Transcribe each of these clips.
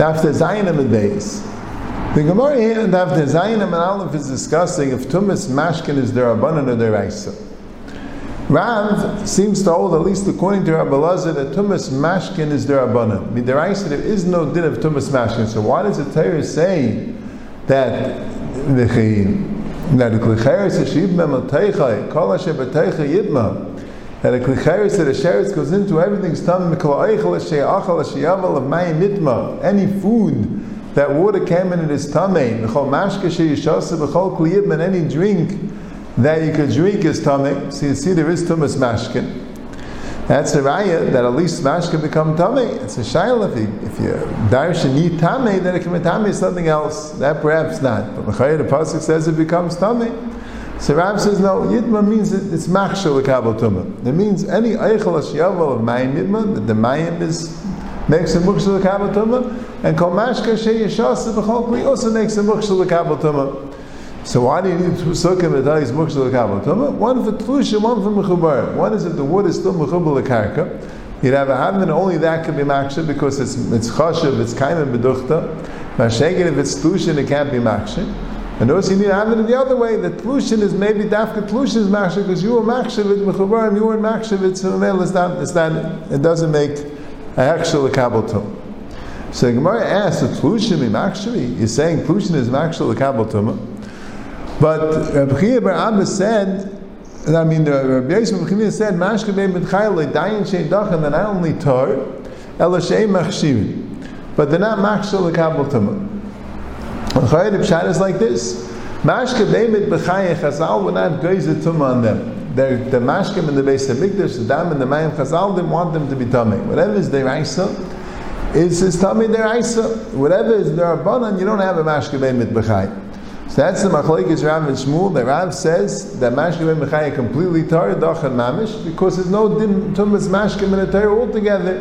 After Zayinim and days. The Gemara here and after Zayinim and Aleph is discussing if Tumas Mashkin is their derabanan or deraisa. Rav seems to hold, at least according to Rabbi Lazar, that Tumas Mashkin is derabanan. Midiraisa, there is no din of Tumas Mashkin. So why does the Torah say that the that the klicheres hashib memateichai kol asher yidma that a klicheres that a sheretz goes into of mayim mitma any food that water came in it is tamei b'chol mashke she yishasa b'chol kli and any drink that you could drink is tamei so you see there is tumas mashkin that's a raya that at least smash can become tummy. It's a shaila if you if you darish and eat tummy, then it can be tummy something else. That perhaps not. But the pasuk says it becomes tummy. So Rav says no. Yidma means it, it's machshel lekabel tumah. It means any eichel ashiyavel of mayim yidma that the mayim is makes a mukshel lekabel tumah, and kol mashka sheyishasa b'chol also makes a mukshel lekabel tumah. So why do you need two sukkim that is mukshal lekabel? One for tlusha, one for mechubar. One is if the wood is still mechubar lekarka. You'd have a hadman, only that can be maksha because it's it's chashav, it's of beduchta. Mashegin, if it's tlushin, it can't be maksha. And also you need to have it the other way. The tlushin is maybe dafka tlushin is maksha because you were maksha with mechubar, you were maksha with so it's not, it's not, it doesn't make a hekshal lekabel tum. So the Gemara asks, "The tlushin be maksha? You're saying tlushin is maksha lekabel tumah? But Rabbi Chia Bar Abba said, and I mean, the Rabbi Yisrael Rabbi said, Mashke be'im b'tchayel le'dayin she'en dachan, they're not only tar, ela machshivin. But they're not machshel l'kabel tumah. The pshat is like this. Mashke be'im b'chayel chazal would not the tumah on them. They're, the mashkim in the base of Mikdash, the dam and the mayim chazal didn't want them to be tummy. Whatever is their isa, is his tummy their isa. Whatever is their abanan, you don't have a mashke be'im b'chayel. So that's the machlekes Rav and Shmuel. The Rav says that mashkim and mechayah completely tar dachan mamish because there's no din tumas mashkim in the Torah altogether.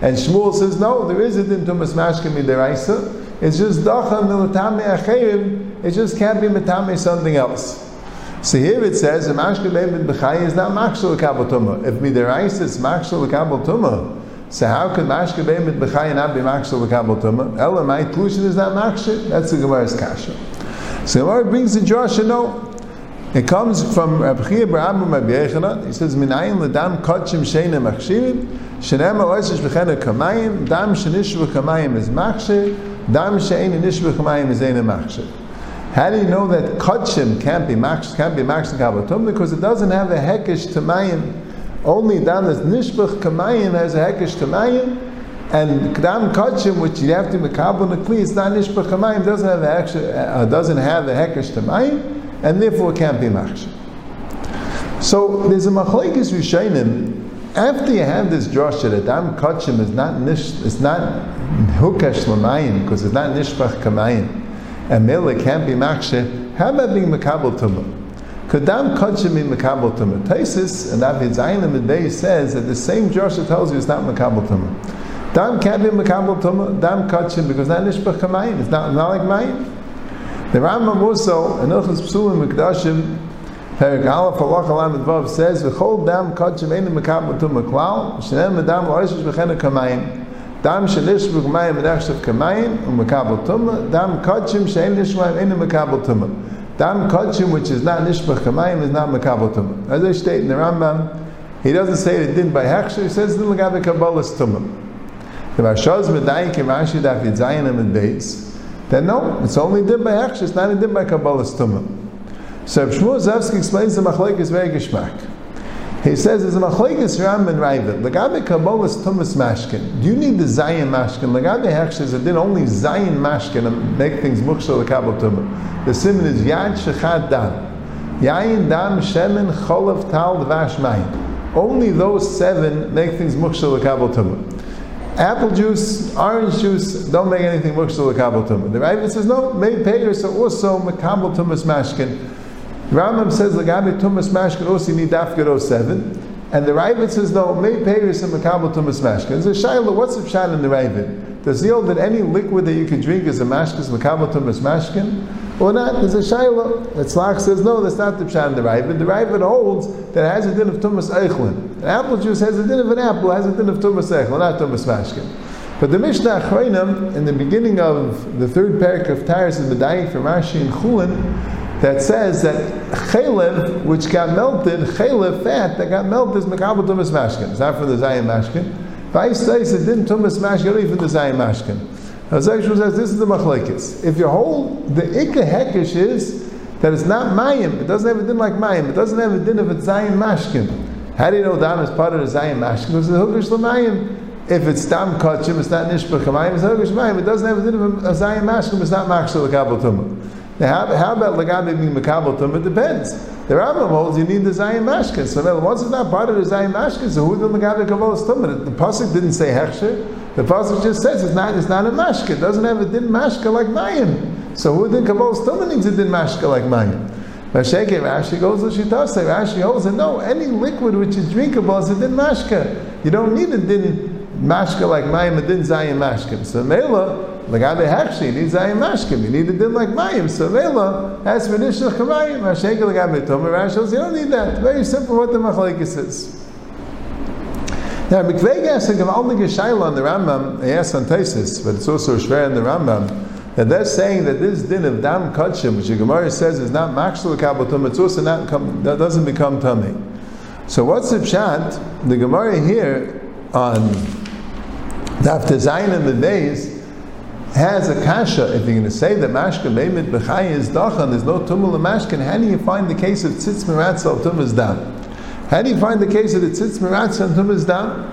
And Shmuel says no, there is a din tumas mashkim in deraisa. It's just dachan milatame achayim. It just can't be metame something else. So here it says the mashkim and is not machshel kabel If midiraisa is machshel kabel So how could mit b'chaya not be machshel kabel? Ella, my inclusion is not machshel. That's the Gemara's kasha. So Gemara brings the Joshua no. It comes from Rabbi Chia Barabim Rabbi Yechanan. He says, "Minayin ledam kachim sheina machshivim, shenem aloisish b'chena kamayim, dam shenish b'kamayim is machshiv, dam shein nish b'kamayim is eina machshiv." How do you know that kachim can't be machshiv, can't be machshiv kabbatum? Because it doesn't have a hekesh tamayim. Only dam is nishbach kamayim has a hekesh tamayim, and Kdam Kachim, which you have to Mekabel Nekli, it's not Nishbach Hamayim, doesn't have the extra, uh, doesn't have the Hekesh Tamayim, and therefore can't be Machshir. So there's a Machlekes Rishainim, after you have this drasha that Dam Kachim is not nish, it's not Hukash Lamayim, because it's not Nishbach Kamayim, and Mele can't be Machshir, how about being Mekabel Tumah? Kadam Kachim in Mekabel Tumah. Taisis and David Zayin Day says that the same Joshua tells you it's not Mekabel Tumah. Dam can't be Makabal Tumah, Dam Kachim, because that Nishbach Kamayim. It's not, not like Mayim. The Rambam also, in Ilchus Psulim Mekdashim, Perik Aleph Halach Alam Advav says, V'chol Dam Kachim Ein Makabal Tumah Klal, Shenem Medam Loishish B'chena Kamayim. Dam Shenish B'chamayim Medachshav Kamayim, U'Makabal Tumah, Dam Kachim Shein Nishmayim Ein Makabal Tumah. Dam Kachim, which is not Nishbach Kamayim, is not Makabal Tumah. As I state in the Rambam, he doesn't say it didn't by Hechsher, he says it didn't Lagabe Kabbalah's Tumah. If Hashaz Medayik and Rashi Daf Yitzayin and Beis, then no, it's only did by Hechsh, it's not did by Kabbalah Tumah. So Shmuel Zevsky explains the Machlek is very geschmack. He says a Machlekes Ram and Ravid. Lagabe Kabbalah Tumas Mashkin. Do you need the Zayin Mashkin? Lagabe Hechsh it did only Zayin Mashkin and make things Mukshal Kabbalah Tumah. The simon is Yad Shechad Dam. Yayin Dam Shemen Cholav Tal Dvash. Only those seven make things Mukshal Kabbalah Tumah. Apple juice, orange juice, don't make anything mukshal lekabel tumah. The Ravid says no, made payers are also mekabel tumas mashkin. Rambam says legabe tumas mashkin need dafgaro seven, and the Ravid says no, May payers are mekabel tumas mashkin. There's a shayla. What's the shayla in the Ravid? Does he hold that any liquid that you can drink is a mashkin, mekabel tumas mashkin? or not? There's a shayla. The Tzlach says, no, that's not the pshat in the Ravid. The Ravid holds that it has a din of tumas eichlin. An apple juice has a din of an apple, has a din of tumas eichlin, not tumas mashkin. But the Mishnah Achroinim, in the beginning of the third parak of Taris, is Medayik from Rashi and Chulin, that says that chalev, which got melted, chalev, fat, that got melted is mekabel tumas mashkin. It's not from the Zayin mashkin. Vice says it didn't tumas mashkin, only from the Zayin mashkin. Now Zayshua says this is the machlekes. If you hold, the ikka hekish is that it's not mayim, it doesn't have a din like mayim, it doesn't have a din of a Zayin mashkin. How do you know dam is part of the Zayin mashkin? Because the hukish l'mayim. If it's dam kachim, it's not nishbach mayim, it's hukish mayim. It doesn't have a din of a Zayin mashkin, it's not machshel l'kabel tumah. Now, how, how about Lagabe being Makabal Tum? It depends. The Rambam holds you need the Zayin Mashkin. So once it's not part of the Zayin Mashkin, so who the Lagabe Kabbalah Tum? The Pasuk didn't say Hechsher. The Pasuk just says it's not, it's not a Mashkin. It doesn't have a din Mashka like Mayim. So who did Kabbalah Tum needs a din Mashka like Mayim? Masheke Rashi goes to Shitase. Rashi holds that no, any liquid which is drinkable is a din Mashka. You don't need a din Mashka like Mayim, a din Zayin Mashkin. So Mela, Lagabe Hakshi, you need Zayim Mashkim, you need a din like Mayim. So Vela has Menishach Kamayim, Hashek Lagabe Tomer Rashos, you don't need that. Very simple what the Machlaikis is. Now, Mikveg asks a Gavaldig Shaila on the Rambam, he asks on Taisis, but it's also Shver in the Rambam, that they're saying that this din of Dam Kachim, which the Gemara says is not Makshal Kabbatum, it's also not, that doesn't become tummy. So what's the pshat? The Gemara here on Daf Zayin in the days has a kasha, if you're going to say that mashka meimit b'chai is dachan, there's no tumul mashkin, how do you find the case of tzitz miratza of tumas dam? How do you find the case of the tzitz miratza and tumas dam?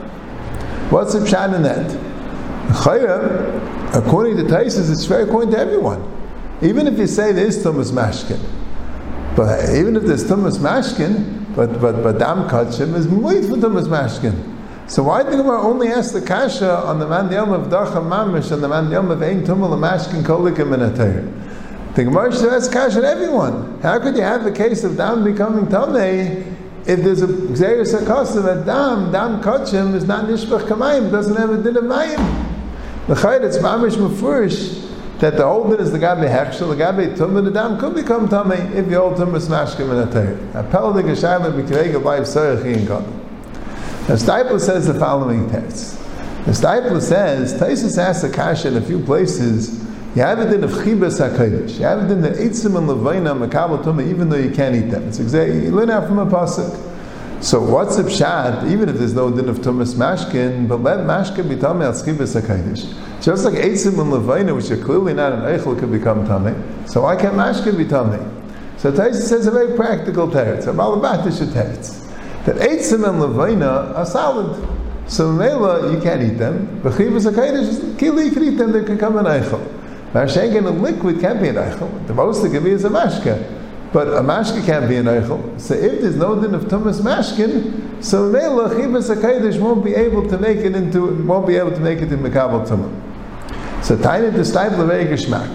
What's the pshat in that? Chayra, according to Taisus, it's fair according to everyone. Even if you say there is tumas mashkin, but even if there's tumas mashkin, but but but dam kachim is muit for tumas mashkin. So why the Gemara only ask the kasha on the man yom of dacha mamish and the man yom of ein tumul amashkin kolikim in a The Gemara should ask kasha to everyone. How could you have the case of dam becoming tamei if there's a xeris akosim that dam dam kachim is not nishbach kamayim doesn't have a din of mayim. The chayt it's mamish mufurish that the whole din is the gabe hechshel, the gabe tumah, the dam could become tamei if the old tumah is mashkim in a teir. Apel the geshayla b'kirega b'ayv sarach yin kodem. Now Steipler says the following text. The Steipler says, Taisus asks a kasha in a few places, you have it in of chibas HaKadosh. You have it in the eitzim and levaina makabal tumah, even though you can't eat them. It's exactly, you learn out from a pasuk. So what's the pshat, even if there's no din of tumas mashkin, but let mashkin be tamei al chibas HaKadosh. Just like eitzim and levaina, which are clearly not an eichel, could become tamei. So why can't mashkin be tamei? So Taisus says a very practical teretz, a balabatish teretz that eitzim and levina are solid. So mela you can't eat them. But chivas akaidish, kili you can eat them. They can come in eichel. Mashengen a liquid can't be an eichel. The most it can be is a mashka. But a mashka can't be an eichel. So if there's no din of tumas mashkin, so mela chivas akaidish won't be able to make it into won't be able to make it in mekabel tumah. So tiny to stipe levei geschmack.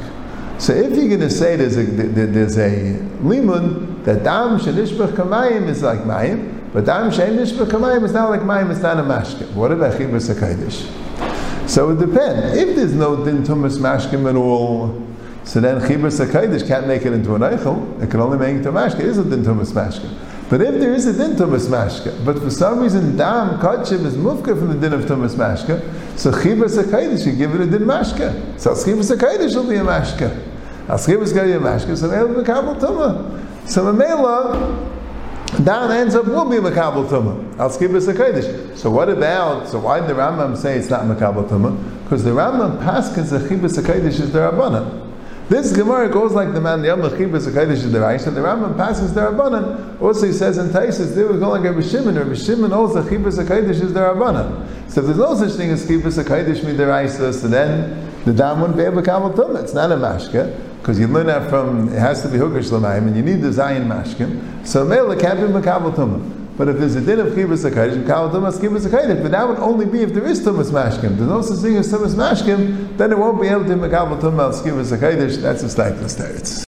So if you're going to say there's a there's a limun that dam shenishbach kamayim is like mayim, but dam shein nishba kamayim is not like mayim, it's not a mashkim. What about chibas hakaydish? So it depends. If there's no din tumas mashkim at all, so then chibas hakaydish can't make it into an eichel. It can only make it into a mashkim. It is a din tumas mashkim. But if there is a din tumas mashka, but for some reason dam kachim is mufka from the din of tumas mashka, so chibas hakaydish you give it a din mashka. So chibas hakaydish will be a mashka. As chibas to be a mashka, so they'll be tumah. So the down ends up will be Makabal Tumah. I'll skip a Kodesh. So what about, so why did the Rambam say it's not Makabal Tumah? Because the Rambam paskins the Chibas Kodesh is the Rabbanan. This Gemara goes like the man, the Yom Chibas Kodesh is the Reish, and the Rambam passes the Rabbanan. Also he says in Taisis, they would go like Rabbi Shimon, Rabbi Shimon also Chibas Kodesh is the Rabbanan. So if there's no such thing as Chibas Kodesh Midaraisa, so then the Dam wouldn't be to Kabal Tumah. It's not a Mashka because you learn that from it has to be hukish l'mayim, and you need the zayin mashkim. So mele can't be makabel tumah. But if there's a din of chibas akaydish, makabel tumah chibas akaydish. But that would only be if there is tumas mashkim. There's no such thing as tumas mashkim. Then it won't be able to makabel tumah chibas akaydish. That's a slight teretz.